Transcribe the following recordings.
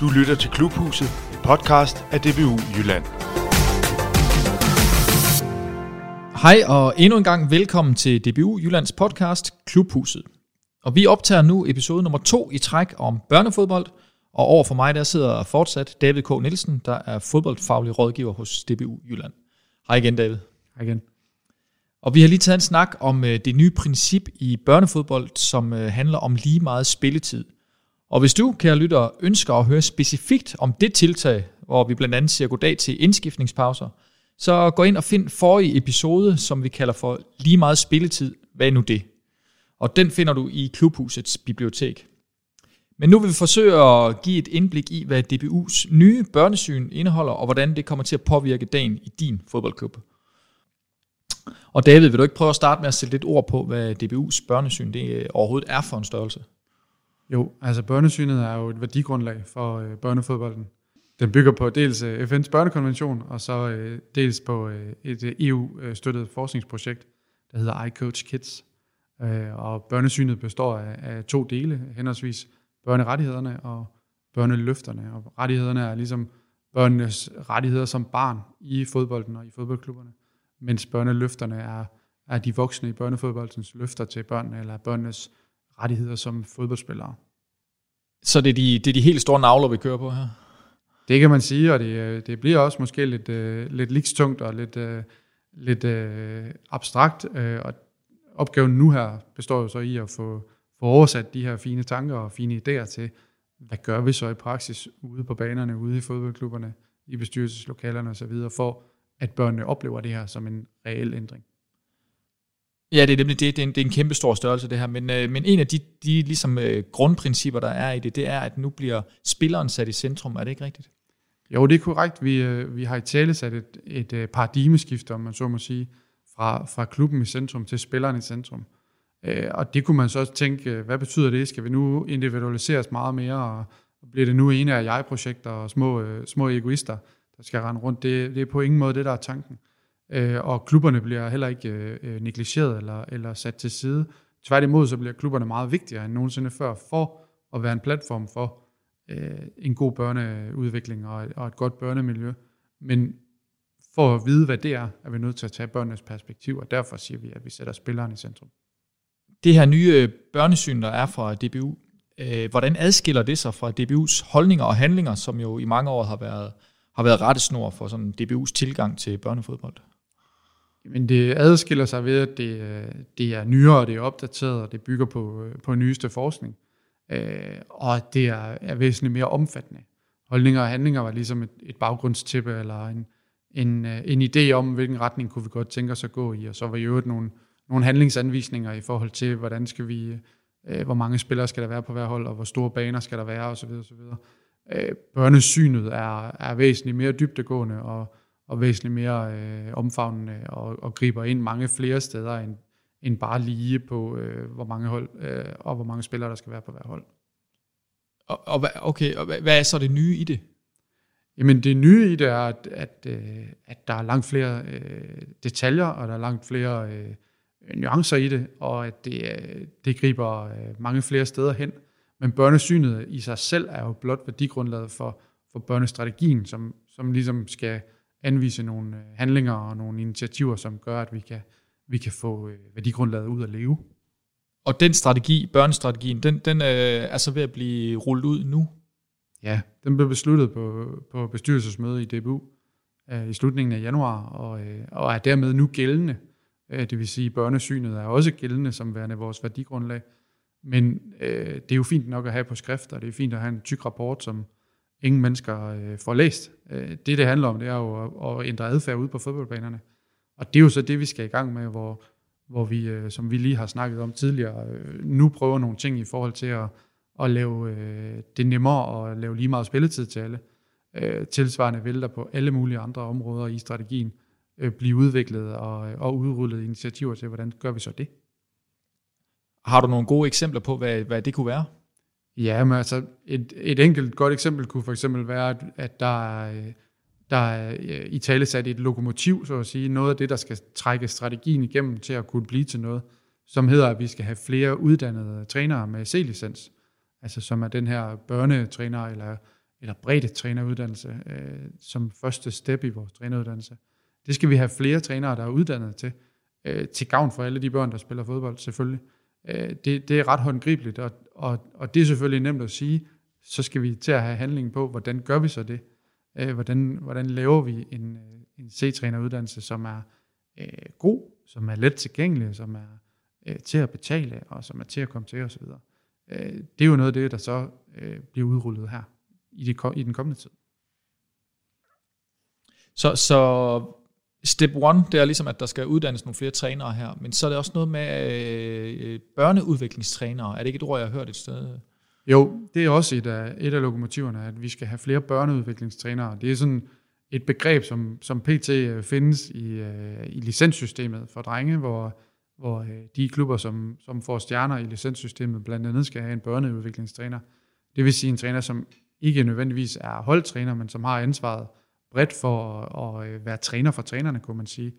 Du lytter til Klubhuset, en podcast af DBU Jylland. Hej og endnu en gang velkommen til DBU Jyllands podcast Klubhuset. Og vi optager nu episode nummer to i træk om børnefodbold, og over for mig der sidder fortsat David K. Nielsen, der er fodboldfaglig rådgiver hos DBU Jylland. Hej igen David. Hej igen. Og vi har lige taget en snak om øh, det nye princip i børnefodbold, som øh, handler om lige meget spilletid. Og hvis du, kære lytter, ønsker at høre specifikt om det tiltag, hvor vi blandt andet siger goddag til indskiftningspauser, så gå ind og find forrige episode, som vi kalder for lige meget spilletid. Hvad er nu det? Og den finder du i Klubhusets bibliotek. Men nu vil vi forsøge at give et indblik i, hvad DBU's nye børnesyn indeholder, og hvordan det kommer til at påvirke dagen i din fodboldklub. Og David, vil du ikke prøve at starte med at sætte lidt ord på, hvad DBU's børnesyn det øh, overhovedet er for en størrelse? Jo, altså børnesynet er jo et værdigrundlag for øh, børnefodbolden. Den bygger på dels øh, FN's børnekonvention, og så øh, dels på øh, et øh, EU-støttet forskningsprojekt, der hedder iCoach Kids. Øh, og børnesynet består af, af to dele, henholdsvis børnerettighederne og børneløfterne. Og rettighederne er ligesom børnenes rettigheder som barn i fodbolden og i fodboldklubberne, mens børneløfterne er, er de voksne i børnefodboldens løfter til børnene, eller børnenes rettigheder som fodboldspillere. Så det er de, det er de helt store navler, vi kører på her? Det kan man sige, og det, det bliver også måske lidt, uh, lidt likstungt og lidt, uh, lidt uh, abstrakt. Uh, og opgaven nu her består jo så i at få, få oversat de her fine tanker og fine idéer til, hvad gør vi så i praksis ude på banerne, ude i fodboldklubberne, i bestyrelseslokalerne osv., for at børnene oplever det her som en reel ændring. Ja, det er nemlig det. Det er en, det er en kæmpe stor størrelse, det her. Men, øh, men en af de, de ligesom, øh, grundprincipper, der er i det, det er, at nu bliver spilleren sat i centrum. Er det ikke rigtigt? Jo, det er korrekt. Vi, øh, vi har i tale sat et, et øh, paradigmeskift, om man så må sige, fra, fra klubben i centrum til spilleren i centrum. Øh, og det kunne man så også tænke, øh, hvad betyder det? Skal vi nu individualiseres meget mere, og, og bliver det nu ene af jeg-projekter og små, øh, små egoister, der skal rende rundt? Det, det er på ingen måde det, der er tanken. Øh, og klubberne bliver heller ikke øh, øh, negligeret eller, eller sat til side. Tværtimod så bliver klubberne meget vigtigere end nogensinde før for at være en platform for øh, en god børneudvikling og et, og et godt børnemiljø. Men for at vide, hvad det er, er vi nødt til at tage børnenes perspektiv, og derfor siger vi, at vi sætter spilleren i centrum. Det her nye øh, børnesyn, der er fra DBU, øh, hvordan adskiller det sig fra DBU's holdninger og handlinger, som jo i mange år har været, har været rettesnor for sådan DBU's tilgang til børnefodbold? Men det adskiller sig ved, at det, øh, det er nyere, det er opdateret, og det bygger på, øh, på nyeste forskning. Øh, og det er, er væsentligt mere omfattende. Holdninger og handlinger var ligesom et, et baggrundstippe, eller en, en, øh, en idé om, hvilken retning kunne vi godt tænke os at gå i, og så var i øvrigt nogle, nogle handlingsanvisninger i forhold til, hvordan skal vi, øh, hvor mange spillere skal der være på hver hold, og hvor store baner skal der være, osv. osv. Øh, børnesynet er, er væsentligt mere dybdegående, og og væsentligt mere øh, omfavnende og, og griber ind mange flere steder end, end bare lige på, øh, hvor mange hold øh, og hvor mange spillere, der skal være på hver hold. Og, og okay, og hvad er så det nye i det? Jamen det nye i det er, at, at, øh, at der er langt flere øh, detaljer, og der er langt flere øh, nuancer i det, og at det, øh, det griber øh, mange flere steder hen. Men børnesynet i sig selv er jo blot værdigrundlaget for, for børnestrategien, som, som ligesom skal anvise nogle øh, handlinger og nogle initiativer, som gør, at vi kan, vi kan få øh, værdigrundlaget ud at leve. Og den strategi, børnestrategien, den, den øh, er så ved at blive rullet ud nu? Ja, den blev besluttet på, på bestyrelsesmødet i DBU øh, i slutningen af januar, og, øh, og er dermed nu gældende. Øh, det vil sige, at børnesynet er også gældende som værende vores værdigrundlag. Men øh, det er jo fint nok at have på skrift, og det er fint at have en tyk rapport, som, ingen mennesker øh, får læst. Øh, det, det handler om, det er jo at, at ændre adfærd ude på fodboldbanerne. Og det er jo så det, vi skal i gang med, hvor, hvor vi, øh, som vi lige har snakket om tidligere, øh, nu prøver nogle ting i forhold til at, at lave øh, det nemmere at lave lige meget spilletid til alle. Øh, tilsvarende vil der på alle mulige andre områder i strategien øh, blive udviklet og, øh, og udrullet initiativer til, hvordan gør vi så det? Har du nogle gode eksempler på, hvad, hvad det kunne være? Ja, men altså et, et enkelt godt eksempel kunne for eksempel være, at, der er, der er i tale sat et lokomotiv, så at sige, noget af det, der skal trække strategien igennem til at kunne blive til noget, som hedder, at vi skal have flere uddannede trænere med C-licens, altså som er den her børnetræner eller, eller bredde træneruddannelse øh, som første step i vores træneruddannelse. Det skal vi have flere trænere, der er uddannet til, øh, til gavn for alle de børn, der spiller fodbold selvfølgelig. Øh, øh, det, det er ret håndgribeligt, og, og, og det er selvfølgelig nemt at sige, så skal vi til at have handling på, hvordan gør vi så det? Øh, hvordan, hvordan laver vi en, øh, en C-træneruddannelse, som er øh, god, som er let tilgængelig, som er øh, til at betale, og som er til at komme til osv. Øh, det er jo noget af det, der så øh, bliver udrullet her i, det, i den kommende tid. Så, så step one, det er ligesom, at der skal uddannes nogle flere trænere her, men så er det også noget med øh, øh, børneudviklingstrænere. Er det ikke et ord, jeg har hørt et sted? Jo, det er også et af, et af lokomotiverne, at vi skal have flere børneudviklingstrænere. Det er sådan et begreb, som, som PT øh, findes i, øh, i licenssystemet for drenge, hvor, hvor øh, de klubber, som, som får stjerner i licenssystemet, blandt andet skal have en børneudviklingstræner. Det vil sige en træner, som ikke nødvendigvis er holdtræner, men som har ansvaret bredt for at, at øh, være træner for trænerne, kunne man sige.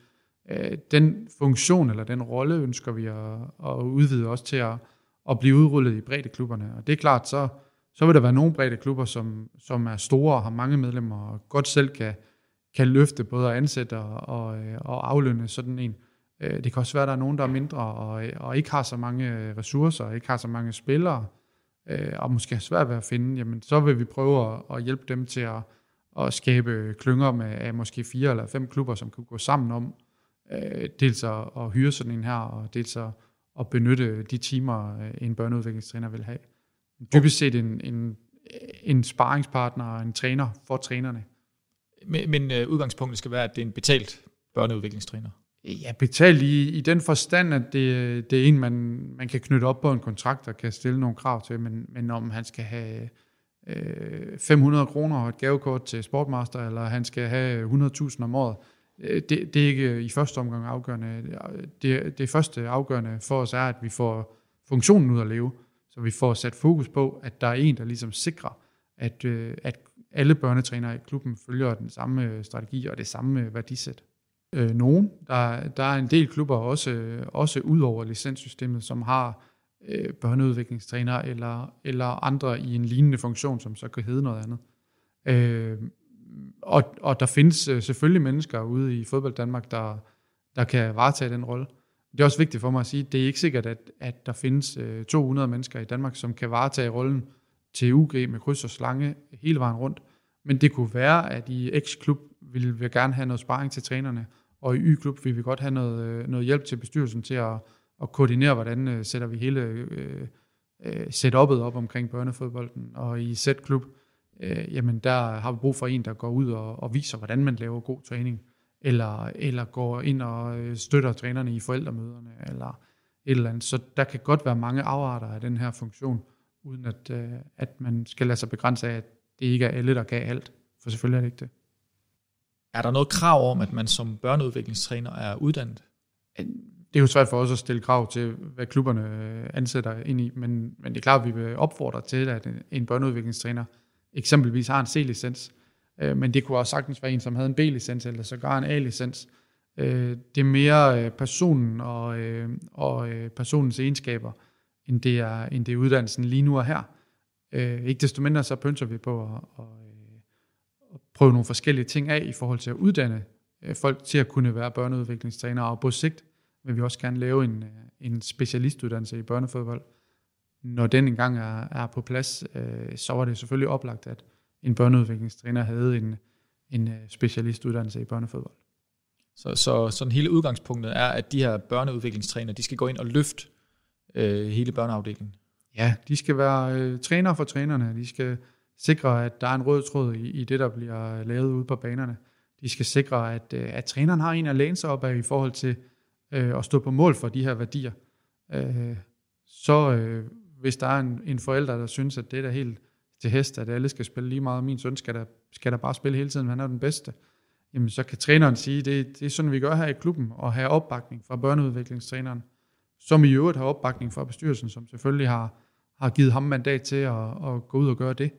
Øh, den funktion eller den rolle ønsker vi at, at udvide også til at, at blive udrullet i breddeklubberne. Og det er klart, så, så vil der være nogle brede klubber, som, som er store og har mange medlemmer, og godt selv kan, kan løfte både at ansætte og, og, øh, og aflønne sådan en. Det kan også være, at der er nogen, der er mindre og, og ikke har så mange ressourcer, og ikke har så mange spillere, og måske har svært ved at finde, jamen så vil vi prøve at, at hjælpe dem til at, at skabe klynger med af måske fire eller fem klubber, som kan gå sammen om øh, dels at, at hyre sådan en her, og dels at, at benytte de timer, en børneudviklingstræner vil have. Dybest set en, en, en sparringspartner og en træner for trænerne. Men, men uh, udgangspunktet skal være, at det er en betalt børneudviklingstræner? Ja, betalt i, i den forstand, at det, det er en, man, man kan knytte op på en kontrakt og kan stille nogle krav til, men, men om han skal have øh, 500 kroner og et gavekort til Sportmaster, eller han skal have 100.000 om året, øh, det, det er ikke i første omgang afgørende. Det, det første afgørende for os er, at vi får funktionen ud at leve. Så vi får sat fokus på, at der er en, der ligesom sikrer, at, øh, at alle børnetrænere i klubben følger den samme strategi og det samme værdisæt. Øh, nogen, der, der er en del klubber også, også ud over licenssystemet, som har øh, børneudviklingstræner eller, eller andre i en lignende funktion, som så kan hedde noget andet. Øh, og, og der findes øh, selvfølgelig mennesker ude i fodbold Danmark, der, der kan varetage den rolle. Det er også vigtigt for mig at sige, at det er ikke sikkert, at, at der findes øh, 200 mennesker i Danmark, som kan varetage rollen til UG med kryds og slange hele vejen rundt. Men det kunne være, at i X-klub vil vi gerne have noget sparring til trænerne, og i Y-klub vil vi godt have noget, øh, noget hjælp til bestyrelsen til at, at koordinere, hvordan uh, sætter vi hele uh, setup'et op omkring børnefodbolden. Og i Z-klub, uh, jamen der har vi brug for en, der går ud og, og viser, hvordan man laver god træning eller, eller går ind og øh, støtter trænerne i forældremøderne, eller et eller andet. Så der kan godt være mange afarter af den her funktion, uden at, øh, at man skal lade sig begrænse af, at det ikke er alle, der gav alt. For selvfølgelig er det ikke det. Er der noget krav om, at man som børneudviklingstræner er uddannet? Det er jo svært for os at stille krav til, hvad klubberne øh, ansætter ind i, men, men det er klart, at vi vil opfordre til, at en børneudviklingstræner eksempelvis har en C-licens, Øh, men det kunne også sagtens være en, som havde en B-licens eller sågar en A-licens. Øh, det er mere øh, personen og, øh, og øh, personens egenskaber, end det, er, end det er uddannelsen lige nu og her. Øh, ikke desto mindre så pønser vi på at, at, øh, at prøve nogle forskellige ting af i forhold til at uddanne øh, folk til at kunne være børneudviklingstrænere, og på sigt vil vi også gerne lave en, øh, en specialistuddannelse i børnefodbold. Når den engang er, er på plads, øh, så var det selvfølgelig oplagt, at, en børneudviklingstræner havde en, en øh, specialistuddannelse i børnefodbold. Så, så sådan hele udgangspunktet er, at de her børneudviklingstræner, de skal gå ind og løfte øh, hele børneafdelingen? Ja, de skal være øh, træner for trænerne. De skal sikre, at der er en rød tråd i, i det, der bliver lavet ude på banerne. De skal sikre, at, øh, at træneren har en at læne sig op af i forhold til øh, og stå på mål for de her værdier. Øh, så øh, hvis der er en, en forælder, der synes, at det er helt til hest, at alle skal spille lige meget. Min søn skal da, skal da bare spille hele tiden, han er den bedste. Jamen, så kan træneren sige, det, det er sådan, vi gør her i klubben, og have opbakning fra børneudviklingstræneren, som i øvrigt har opbakning fra bestyrelsen, som selvfølgelig har, har givet ham mandat til at, at gå ud og gøre det.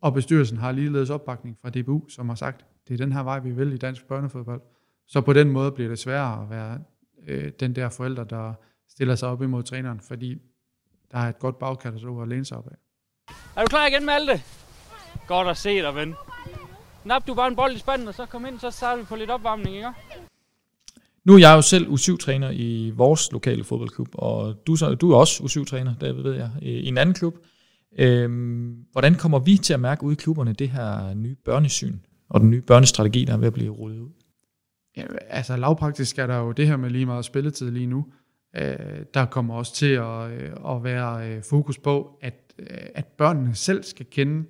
Og bestyrelsen har ligeledes opbakning fra DBU, som har sagt, det er den her vej, vi vil i dansk børnefodbold. Så på den måde bliver det sværere at være øh, den der forælder, der stiller sig op imod træneren, fordi der er et godt bagkatalog at læne sig op af. Er du klar igen, Malte? Godt at se dig, ven. Nap du bare en bold i spanden, og så kom ind, så starter vi på lidt opvarmning, ikke? Nu er jeg jo selv U7-træner i vores lokale fodboldklub, og du, så, du er også U7-træner, David, ved jeg, i en anden klub. Øhm, hvordan kommer vi til at mærke ude i klubberne det her nye børnesyn, og den nye børnestrategi, der er ved at blive rullet ud? Ja, altså lavpraktisk er der jo det her med lige meget spilletid lige nu. Øh, der kommer også til at, øh, at være øh, fokus på, at, øh, at børnene selv skal kende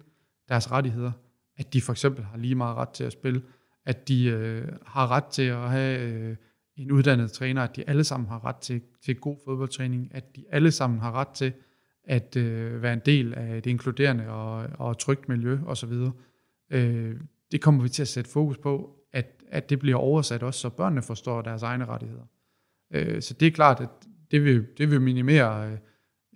deres rettigheder. At de for eksempel har lige meget ret til at spille. At de øh, har ret til at have øh, en uddannet træner. At de alle sammen har ret til, til god fodboldtræning. At de alle sammen har ret til at øh, være en del af et inkluderende og, og trygt miljø osv. Øh, det kommer vi til at sætte fokus på, at det bliver oversat også, så børnene forstår deres egne rettigheder. Øh, så det er klart, at det vil, det vil minimere øh,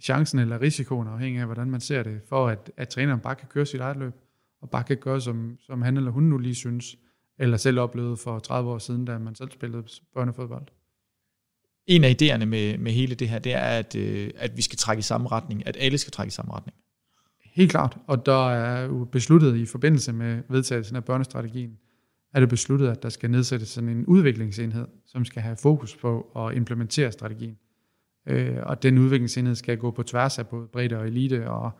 chancen eller risikoen, afhængig af, hvordan man ser det, for at, at træneren bare kan køre sit eget løb, og bare kan gøre, som, som han eller hun nu lige synes, eller selv oplevede for 30 år siden, da man selv spillede børnefodbold. En af idéerne med, med hele det her, det er, at, øh, at vi skal trække i samme retning, at alle skal trække i samme retning. Helt klart, og der er jo besluttet i forbindelse med vedtagelsen af børnestrategien, er det besluttet, at der skal nedsættes sådan en udviklingsenhed, som skal have fokus på at implementere strategien. Øh, og den udviklingsenhed skal gå på tværs af både bredde og elite og,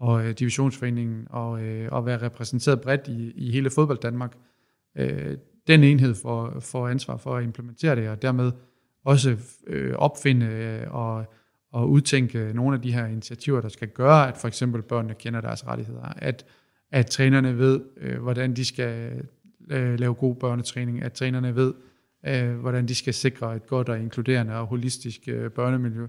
og øh, divisionsforeningen og, øh, og være repræsenteret bredt i, i hele fodbold Danmark. Øh, den enhed får, får ansvar for at implementere det, og dermed også øh, opfinde øh, og, og udtænke nogle af de her initiativer, der skal gøre, at for eksempel børnene kender deres rettigheder, at, at trænerne ved, øh, hvordan de skal øh, lave god børnetræning, at trænerne ved, øh, hvordan de skal sikre et godt og inkluderende og holistisk øh, børnemiljø.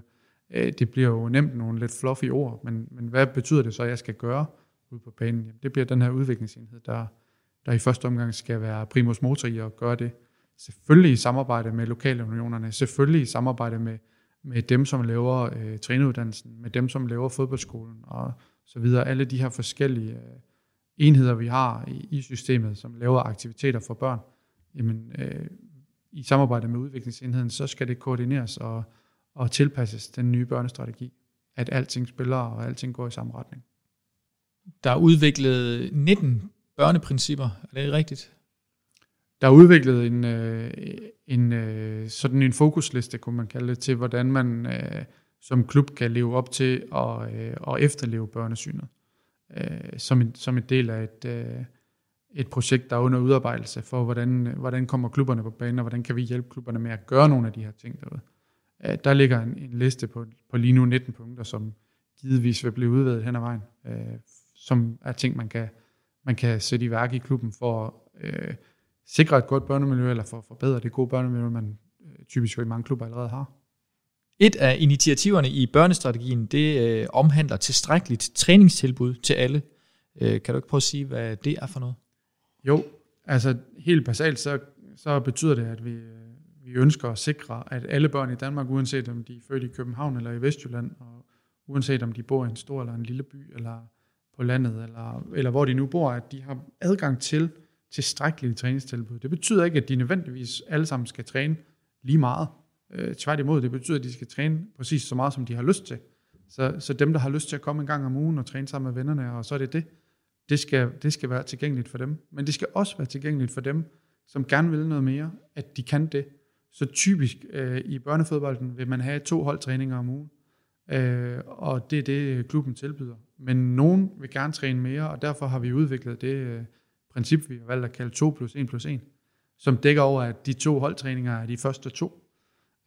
Øh, det bliver jo nemt nogle lidt fluffy ord, men, men hvad betyder det så, at jeg skal gøre ude på banen? Jamen, det bliver den her udviklingsenhed, der, der i første omgang skal være primus motor i at gøre det. Selvfølgelig i samarbejde med lokale unionerne, selvfølgelig i samarbejde med, med dem, som laver øh, træneruddannelsen, med dem, som laver fodboldskolen og så videre. Alle de her forskellige øh, enheder, vi har i, i systemet, som laver aktiviteter for børn, jamen, øh, i samarbejde med udviklingsenheden, så skal det koordineres og, og tilpasses den nye børnestrategi, at alting spiller og alting går i samme retning. Der er udviklet 19 børneprincipper, er det rigtigt? Der er udviklet en, øh, en øh, sådan en fokusliste, kunne man kalde det, til hvordan man øh, som klub kan leve op til at, øh, at efterleve børnesynet øh, som, en, som en del af et, øh, et projekt, der er under udarbejdelse for, hvordan, hvordan kommer klubberne på banen, og hvordan kan vi hjælpe klubberne med at gøre nogle af de her ting derude. Øh, der ligger en, en liste på, på lige nu 19 punkter, som givetvis vil blive udvidet hen ad vejen, øh, som er ting, man kan, man kan sætte i værk i klubben for at øh, sikre et godt børnemiljø, eller for at forbedre det gode børnemiljø, man øh, typisk jo i mange klubber allerede har. Et af initiativerne i børnestrategien, det øh, omhandler tilstrækkeligt træningstilbud til alle. Øh, kan du ikke prøve at sige, hvad det er for noget? Jo, altså helt basalt, så, så betyder det, at vi, øh, vi ønsker at sikre, at alle børn i Danmark, uanset om de er født i København eller i Vestjylland, og uanset om de bor i en stor eller en lille by, eller på landet, eller, eller hvor de nu bor, at de har adgang til tilstrækkelige træningstilbud. Det betyder ikke, at de nødvendigvis alle sammen skal træne lige meget. Øh, tværtimod, det betyder, at de skal træne præcis så meget, som de har lyst til. Så, så dem, der har lyst til at komme en gang om ugen og træne sammen med vennerne, og så er det det, det skal, det skal være tilgængeligt for dem. Men det skal også være tilgængeligt for dem, som gerne vil noget mere, at de kan det. Så typisk øh, i børnefodbolden vil man have to holdtræninger om ugen, øh, og det er det, klubben tilbyder. Men nogen vil gerne træne mere, og derfor har vi udviklet det øh, princip, vi har valgt at kalde 2 plus 1 plus 1, som dækker over, at de to holdtræninger er de første to,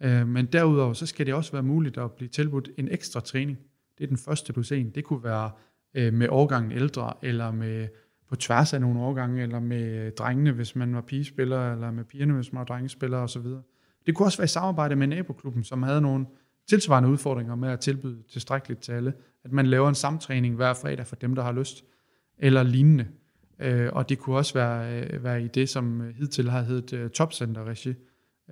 Øh, men derudover, så skal det også være muligt at blive tilbudt en ekstra træning. Det er den første plus en. Det kunne være øh, med årgangen ældre, eller med på tværs af nogle årgange, eller med øh, drengene, hvis man var pigespiller, eller med pigerne, hvis man var drengespiller osv. Det kunne også være i samarbejde med naboklubben, som havde nogle tilsvarende udfordringer med at tilbyde tilstrækkeligt til alle. At man laver en samtræning hver fredag for dem, der har lyst, eller lignende. Øh, og det kunne også være, øh, være i det, som hidtil har heddet topcenter-regi,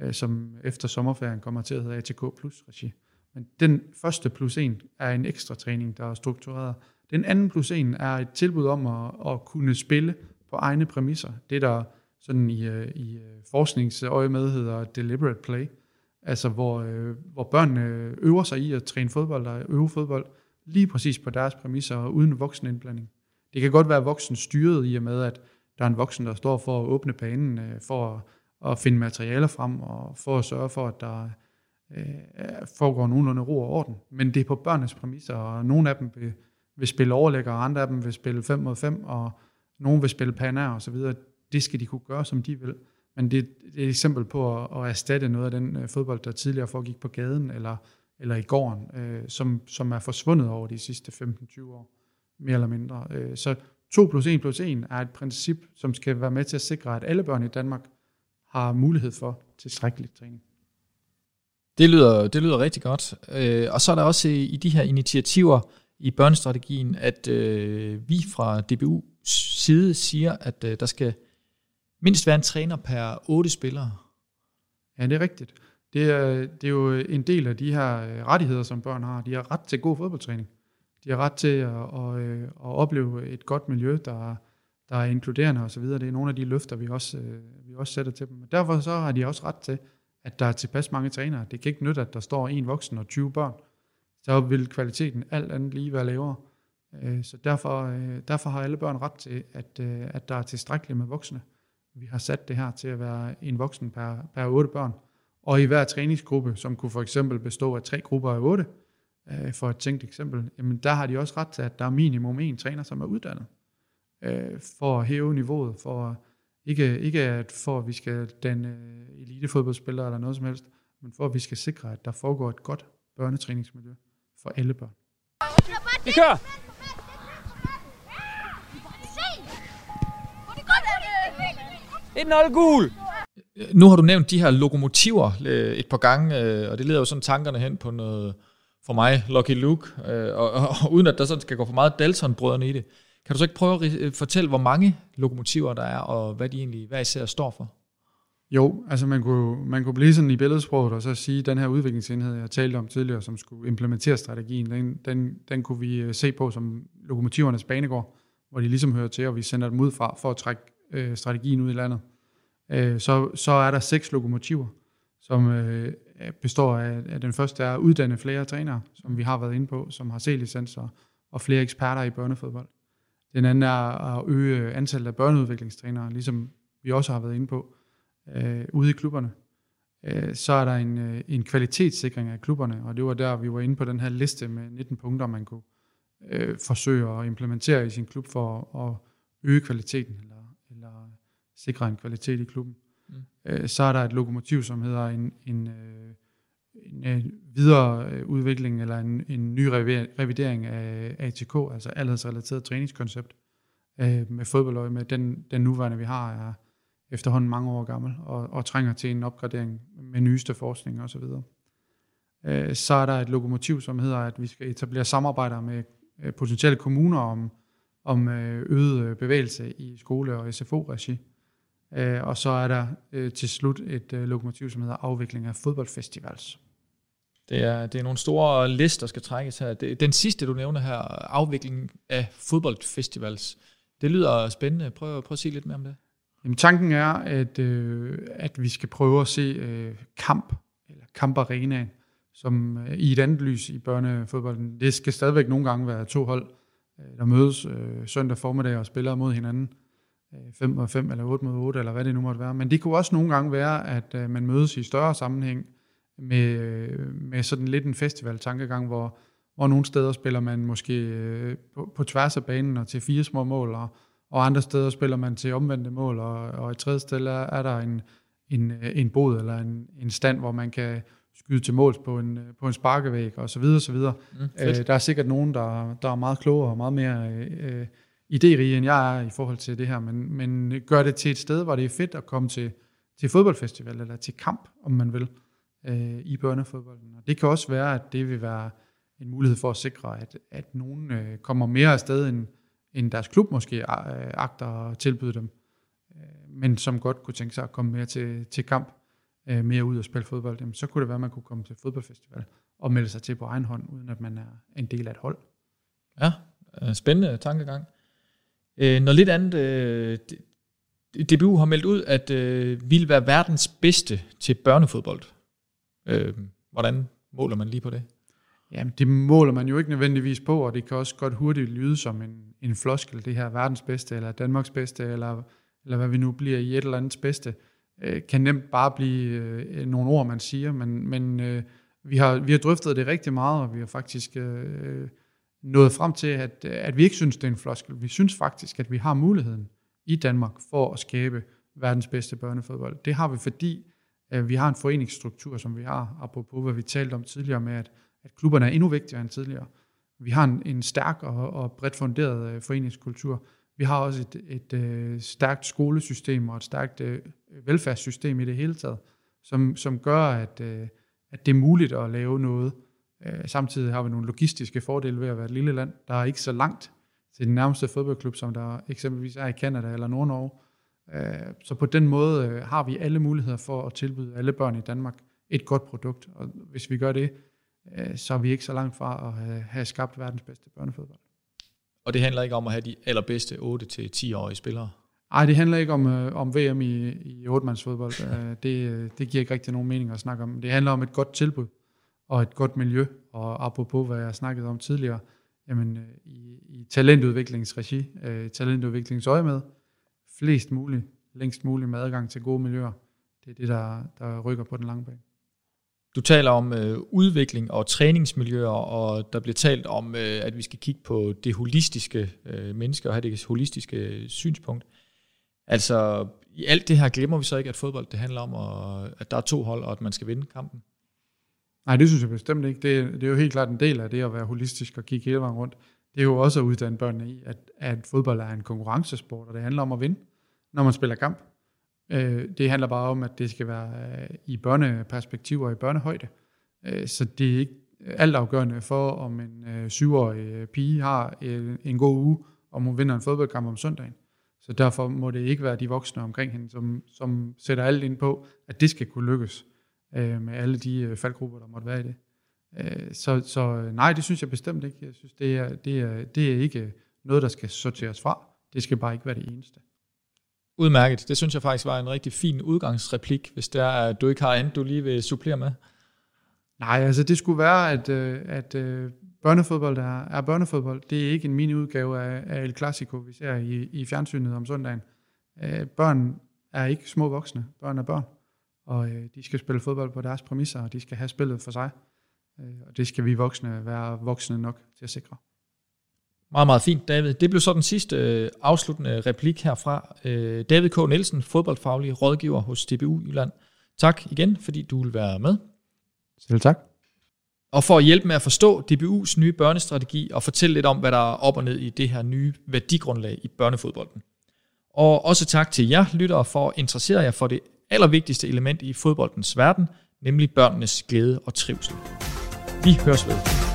øh, som efter sommerferien kommer til at hedde ATK Plus regi. Men den første plus en er en ekstra træning, der er struktureret. Den anden plus en er et tilbud om at, at kunne spille på egne præmisser. Det der sådan i, øh, i øh, forskningsøje med hedder deliberate play. Altså hvor, øh, hvor børnene øver sig i at træne fodbold og øve fodbold lige præcis på deres præmisser og uden voksenindblanding. Det kan godt være voksen styret i og med, at der er en voksen, der står for at åbne banen, øh, for at, at finde materialer frem, og for at sørge for, at der øh, foregår nogenlunde ro og orden. Men det er på børnenes præmisser, og nogle af dem vil, vil spille overlægger, og andre af dem vil spille 5 mod 5, og nogen vil spille paner og så videre. Det skal de kunne gøre, som de vil. Men det, det er et eksempel på at, at erstatte noget af den øh, fodbold, der tidligere foregik på gaden eller, eller i gården, øh, som, som er forsvundet over de sidste 15-20 år, mere eller mindre. Øh, så 2 plus 1 plus 1 er et princip, som skal være med til at sikre, at alle børn i Danmark har mulighed for tilstrækkelig træning. Det lyder, det lyder rigtig godt. Øh, og så er der også i, i de her initiativer i børnestrategien, at øh, vi fra DBU side siger, at øh, der skal mindst være en træner per otte spillere. Ja, det er rigtigt. Det er, det er jo en del af de her øh, rettigheder, som børn har. De har ret til god fodboldtræning. De har ret til at, at, øh, at opleve et godt miljø, der, der er inkluderende osv. Det er nogle af de løfter, vi også, øh, vi også sætter til dem. Derfor så har de også ret til, at der er tilpas mange trænere. Det kan ikke nytte, at der står en voksen og 20 børn. Så vil kvaliteten alt andet lige være lavere. Øh, så derfor, øh, derfor har alle børn ret til, at, øh, at der er tilstrækkeligt med voksne vi har sat det her til at være en voksen per, per otte børn. Og i hver træningsgruppe, som kunne for eksempel bestå af tre grupper af otte, øh, for et tænkt eksempel, jamen der har de også ret til, at der er minimum en træner, som er uddannet, øh, for at hæve niveauet, for ikke, ikke at for at vi skal danne elitefodboldspillere eller noget som helst, men for at vi skal sikre, at der foregår et godt børnetræningsmiljø for alle børn. Vi kører! 1-0 gul. Nu har du nævnt de her lokomotiver øh, et par gange, øh, og det leder jo sådan tankerne hen på noget, for mig, Lucky Luke, øh, og, og, og uden at der sådan skal gå for meget Dalton-brødrene i det. Kan du så ikke prøve at øh, fortælle, hvor mange lokomotiver der er, og hvad de egentlig hvad især står for? Jo, altså man kunne, man kunne blive sådan i billedsproget og så sige, at den her udviklingsenhed, jeg talte om tidligere, som skulle implementere strategien, den, den, den kunne vi øh, se på som lokomotivernes banegård, hvor de ligesom hører til, og vi sender dem ud fra for at trække øh, strategien ud i landet. Øh, så, så er der seks lokomotiver, som øh, består af, af den første er at uddanne flere trænere, som vi har været inde på, som har C-licenser og flere eksperter i børnefodbold. Den anden er at øge antallet af børneudviklingstrænere, ligesom vi også har været inde på, øh, ude i klubberne. Øh, så er der en, øh, en kvalitetssikring af klubberne, og det var der, vi var inde på den her liste med 19 punkter, man kunne øh, forsøge at implementere i sin klub for at øge kvaliteten, eller sikre en kvalitet i klubben. Mm. Øh, så er der et lokomotiv, som hedder en, en, øh, en, en øh, videre øh, udvikling eller en, en ny revidering af ATK, altså aldersrelateret træningskoncept øh, med fodboldøje med. Den, den nuværende, vi har, er efterhånden mange år gammel og, og trænger til en opgradering med nyeste forskning osv. Øh, så er der et lokomotiv, som hedder, at vi skal etablere samarbejder med potentielle kommuner om, om øget bevægelse i skole- og SFO-regi. Øh, og så er der øh, til slut et øh, lokomotiv, som hedder afvikling af fodboldfestivals. Det er, det er nogle store lister, der skal trækkes her. Det, den sidste, du nævner her, afvikling af fodboldfestivals, det lyder spændende. Prøv, prøv at sige lidt mere om det. Jamen, tanken er, at, øh, at vi skal prøve at se øh, kamp, eller kamparenaen, som øh, i et andet lys i børnefodbolden. Det skal stadigvæk nogle gange være to hold, øh, der mødes øh, søndag formiddag og spiller mod hinanden. 5 mod 5 eller 8 mod 8, eller hvad det nu måtte være. Men det kunne også nogle gange være, at øh, man mødes i større sammenhæng med, øh, med sådan lidt en festival-tankegang, hvor, hvor nogle steder spiller man måske øh, på, på tværs af banen og til fire små mål, og, og andre steder spiller man til omvendte mål, og, og et tredje sted er, er der en, en, en bod eller en, en stand, hvor man kan skyde til måls på en, på en sparkevæg og så videre, så videre. Mm, øh, der er sikkert nogen, der, der er meget klogere og meget mere øh, idérige, end jeg er i forhold til det her, men, men gør det til et sted, hvor det er fedt at komme til, til fodboldfestival, eller til kamp, om man vil, øh, i børnefodbolden. Og det kan også være, at det vil være en mulighed for at sikre, at, at nogen øh, kommer mere afsted, end, end deres klub måske øh, agter at tilbyde dem, øh, men som godt kunne tænke sig at komme mere til, til kamp, øh, mere ud og spille fodbold, jamen, så kunne det være, at man kunne komme til fodboldfestival og melde sig til på egen hånd, uden at man er en del af et hold. Ja, øh, spændende tankegang. Øh, noget lidt andet, øh, DBU har meldt ud, at øh, vil være verdens bedste til børnefodbold. Øh, hvordan måler man lige på det? Jamen, det måler man jo ikke nødvendigvis på, og det kan også godt hurtigt lyde som en, en floskel, det her verdens bedste, eller Danmarks bedste, eller, eller hvad vi nu bliver i et eller andet bedste, øh, kan nemt bare blive øh, nogle ord, man siger, men, men øh, vi, har, vi har drøftet det rigtig meget, og vi har faktisk øh, nået frem til, at, øh, at vi ikke synes, det er en floskel. Vi synes faktisk, at vi har muligheden i Danmark for at skabe verdens bedste børnefodbold. Det har vi, fordi øh, vi har en foreningsstruktur, som vi har, apropos hvad vi talte om tidligere med, at, at klubberne er endnu vigtigere end tidligere. Vi har en, en stærk og, og bredt funderet øh, foreningskultur. Vi har også et, et, et stærkt skolesystem og et stærkt øh, velfærdssystem i det hele taget, som, som gør, at, øh, at det er muligt at lave noget. Øh, samtidig har vi nogle logistiske fordele ved at være et lille land. Der er ikke så langt til den nærmeste fodboldklub, som der eksempelvis er i Kanada eller Nord-Norge. Øh, så på den måde øh, har vi alle muligheder for at tilbyde alle børn i Danmark et godt produkt. Og hvis vi gør det, øh, så er vi ikke så langt fra at have, have skabt verdens bedste børnefodbold. Og det handler ikke om at have de allerbedste 8-10-årige spillere? Nej, det handler ikke om, om VM i, i 8-mandsfodbold. det, det giver ikke rigtig nogen mening at snakke om. Det handler om et godt tilbud og et godt miljø. Og apropos, hvad jeg snakkede om tidligere, jamen, øh, i, i talentudviklingsregi, øh, talentudviklingsøje med, flest muligt, længst muligt med adgang til gode miljøer. Det er det, der, der rykker på den lange bane. Du taler om øh, udvikling og træningsmiljøer, og der bliver talt om, øh, at vi skal kigge på det holistiske øh, menneske og have det holistiske synspunkt. Altså, i alt det her glemmer vi så ikke, at fodbold det handler om, at, at der er to hold, og at man skal vinde kampen. Nej, det synes jeg bestemt ikke. Det, det er jo helt klart en del af det at være holistisk og kigge hele vejen rundt. Det er jo også at uddanne børnene i, at, at fodbold er en konkurrencesport, og det handler om at vinde når man spiller kamp. Øh, det handler bare om, at det skal være øh, i børneperspektiv og i børnehøjde. Øh, så det er ikke altafgørende for, om en øh, syvårig øh, pige har øh, en god uge, om hun vinder en fodboldkamp om søndagen. Så derfor må det ikke være de voksne omkring hende, som, som sætter alt ind på, at det skal kunne lykkes med alle de faldgrupper, der måtte være i det. Så, så nej, det synes jeg bestemt ikke. Jeg synes, det er, det, er, det er ikke noget, der skal sorteres fra. Det skal bare ikke være det eneste. Udmærket. Det synes jeg faktisk var en rigtig fin udgangsreplik, hvis det er, du ikke har andet, du lige vil supplere med. Nej, altså det skulle være, at, øh, at øh, børnefodbold er, er børnefodbold. Det er ikke en mini-udgave af, af El Clasico, vi ser i, i fjernsynet om søndagen. Øh, børn er ikke små voksne. Børn er børn. Og de skal spille fodbold på deres præmisser, og de skal have spillet for sig. og det skal vi voksne være voksne nok til at sikre. Meget, meget fint, David. Det blev så den sidste øh, afsluttende replik herfra. Øh, David K. Nielsen, fodboldfaglig rådgiver hos DBU Jylland. Tak igen, fordi du vil være med. Selv tak. Og for at hjælpe med at forstå DBU's nye børnestrategi og fortælle lidt om, hvad der er op og ned i det her nye værdigrundlag i børnefodbolden. Og også tak til jer lyttere for at interessere jer for det allervigtigste element i fodboldens verden, nemlig børnenes glæde og trivsel. Vi høres ved.